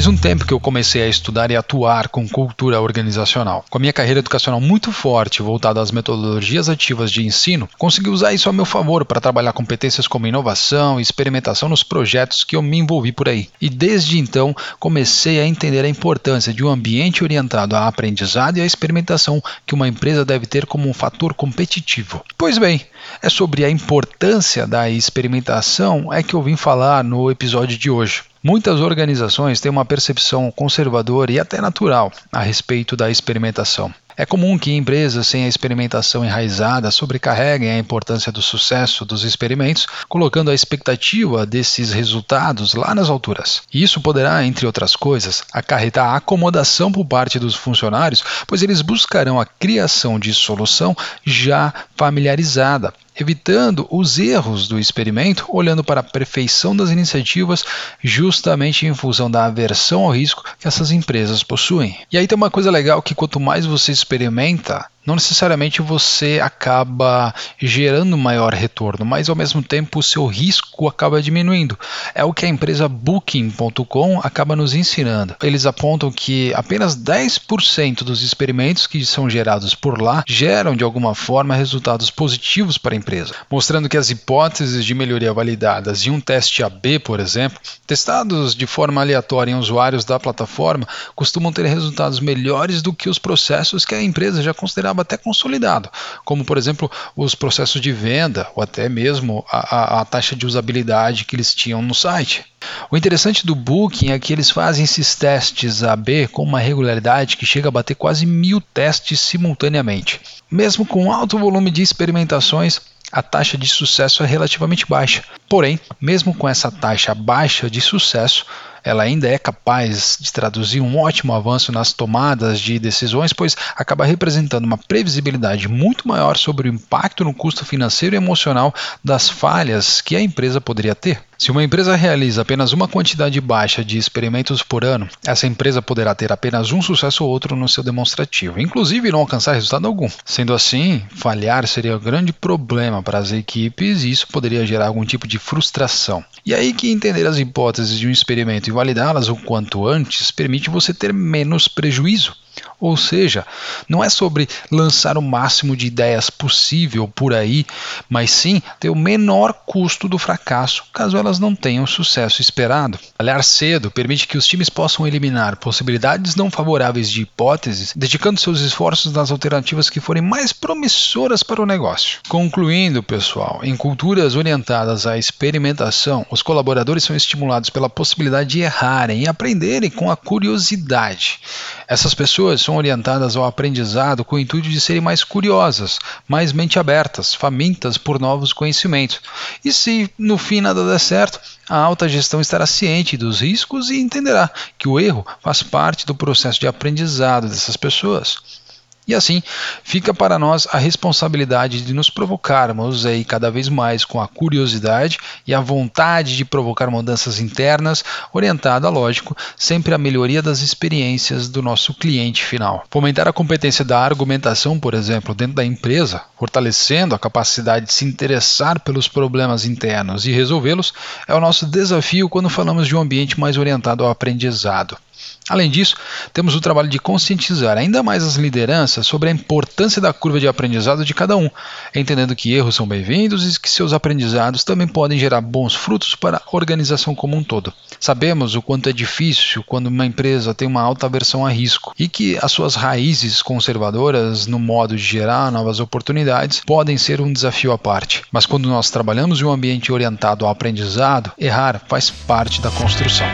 Faz um tempo que eu comecei a estudar e atuar com cultura organizacional. Com a minha carreira educacional muito forte voltada às metodologias ativas de ensino, consegui usar isso a meu favor para trabalhar competências como inovação e experimentação nos projetos que eu me envolvi por aí. E desde então comecei a entender a importância de um ambiente orientado à aprendizado e à experimentação que uma empresa deve ter como um fator competitivo. Pois bem, é sobre a importância da experimentação é que eu vim falar no episódio de hoje. Muitas organizações têm uma percepção conservadora e até natural a respeito da experimentação. É comum que empresas sem a experimentação enraizada sobrecarreguem a importância do sucesso dos experimentos, colocando a expectativa desses resultados lá nas alturas. E isso poderá, entre outras coisas, acarretar acomodação por parte dos funcionários, pois eles buscarão a criação de solução já familiarizada, evitando os erros do experimento, olhando para a perfeição das iniciativas, justamente em função da aversão ao risco que essas empresas possuem. E aí tem uma coisa legal que quanto mais você experimenta, não necessariamente você acaba gerando maior retorno, mas ao mesmo tempo o seu risco acaba diminuindo. É o que a empresa Booking.com acaba nos ensinando. Eles apontam que apenas 10% dos experimentos que são gerados por lá geram de alguma forma resultados positivos para a empresa, mostrando que as hipóteses de melhoria validadas em um teste AB, por exemplo, testados de forma aleatória em usuários da plataforma, costumam ter resultados melhores do que os processos que a empresa já considerava considerava até consolidado, como por exemplo os processos de venda ou até mesmo a, a, a taxa de usabilidade que eles tinham no site. O interessante do Booking é que eles fazem esses testes AB com uma regularidade que chega a bater quase mil testes simultaneamente. Mesmo com alto volume de experimentações, a taxa de sucesso é relativamente baixa. Porém, mesmo com essa taxa baixa de sucesso, ela ainda é capaz de traduzir um ótimo avanço nas tomadas de decisões, pois acaba representando uma previsibilidade muito maior sobre o impacto no custo financeiro e emocional das falhas que a empresa poderia ter. Se uma empresa realiza apenas uma quantidade baixa de experimentos por ano, essa empresa poderá ter apenas um sucesso ou outro no seu demonstrativo, inclusive não alcançar resultado algum. Sendo assim, falhar seria um grande problema para as equipes e isso poderia gerar algum tipo de frustração. E aí que entender as hipóteses de um experimento e validá-las o quanto antes permite você ter menos prejuízo. Ou seja, não é sobre lançar o máximo de ideias possível por aí, mas sim ter o menor custo do fracasso caso elas não tenham o sucesso esperado. Olhar cedo permite que os times possam eliminar possibilidades não favoráveis de hipóteses, dedicando seus esforços nas alternativas que forem mais promissoras para o negócio. Concluindo, pessoal, em culturas orientadas à experimentação, os colaboradores são estimulados pela possibilidade de errarem e aprenderem com a curiosidade. Essas pessoas são orientadas ao aprendizado com o intuito de serem mais curiosas, mais mente abertas, famintas por novos conhecimentos. E se no fim nada der certo, a alta gestão estará ciente dos riscos e entenderá que o erro faz parte do processo de aprendizado dessas pessoas. E assim, fica para nós a responsabilidade de nos provocarmos aí cada vez mais com a curiosidade e a vontade de provocar mudanças internas, orientada, lógico, sempre à melhoria das experiências do nosso cliente final. Fomentar a competência da argumentação, por exemplo, dentro da empresa, fortalecendo a capacidade de se interessar pelos problemas internos e resolvê-los, é o nosso desafio quando falamos de um ambiente mais orientado ao aprendizado. Além disso, temos o trabalho de conscientizar ainda mais as lideranças sobre a importância da curva de aprendizado de cada um, entendendo que erros são bem-vindos e que seus aprendizados também podem gerar bons frutos para a organização como um todo. Sabemos o quanto é difícil quando uma empresa tem uma alta aversão a risco e que as suas raízes conservadoras no modo de gerar novas oportunidades podem ser um desafio à parte. Mas quando nós trabalhamos em um ambiente orientado ao aprendizado, errar faz parte da construção.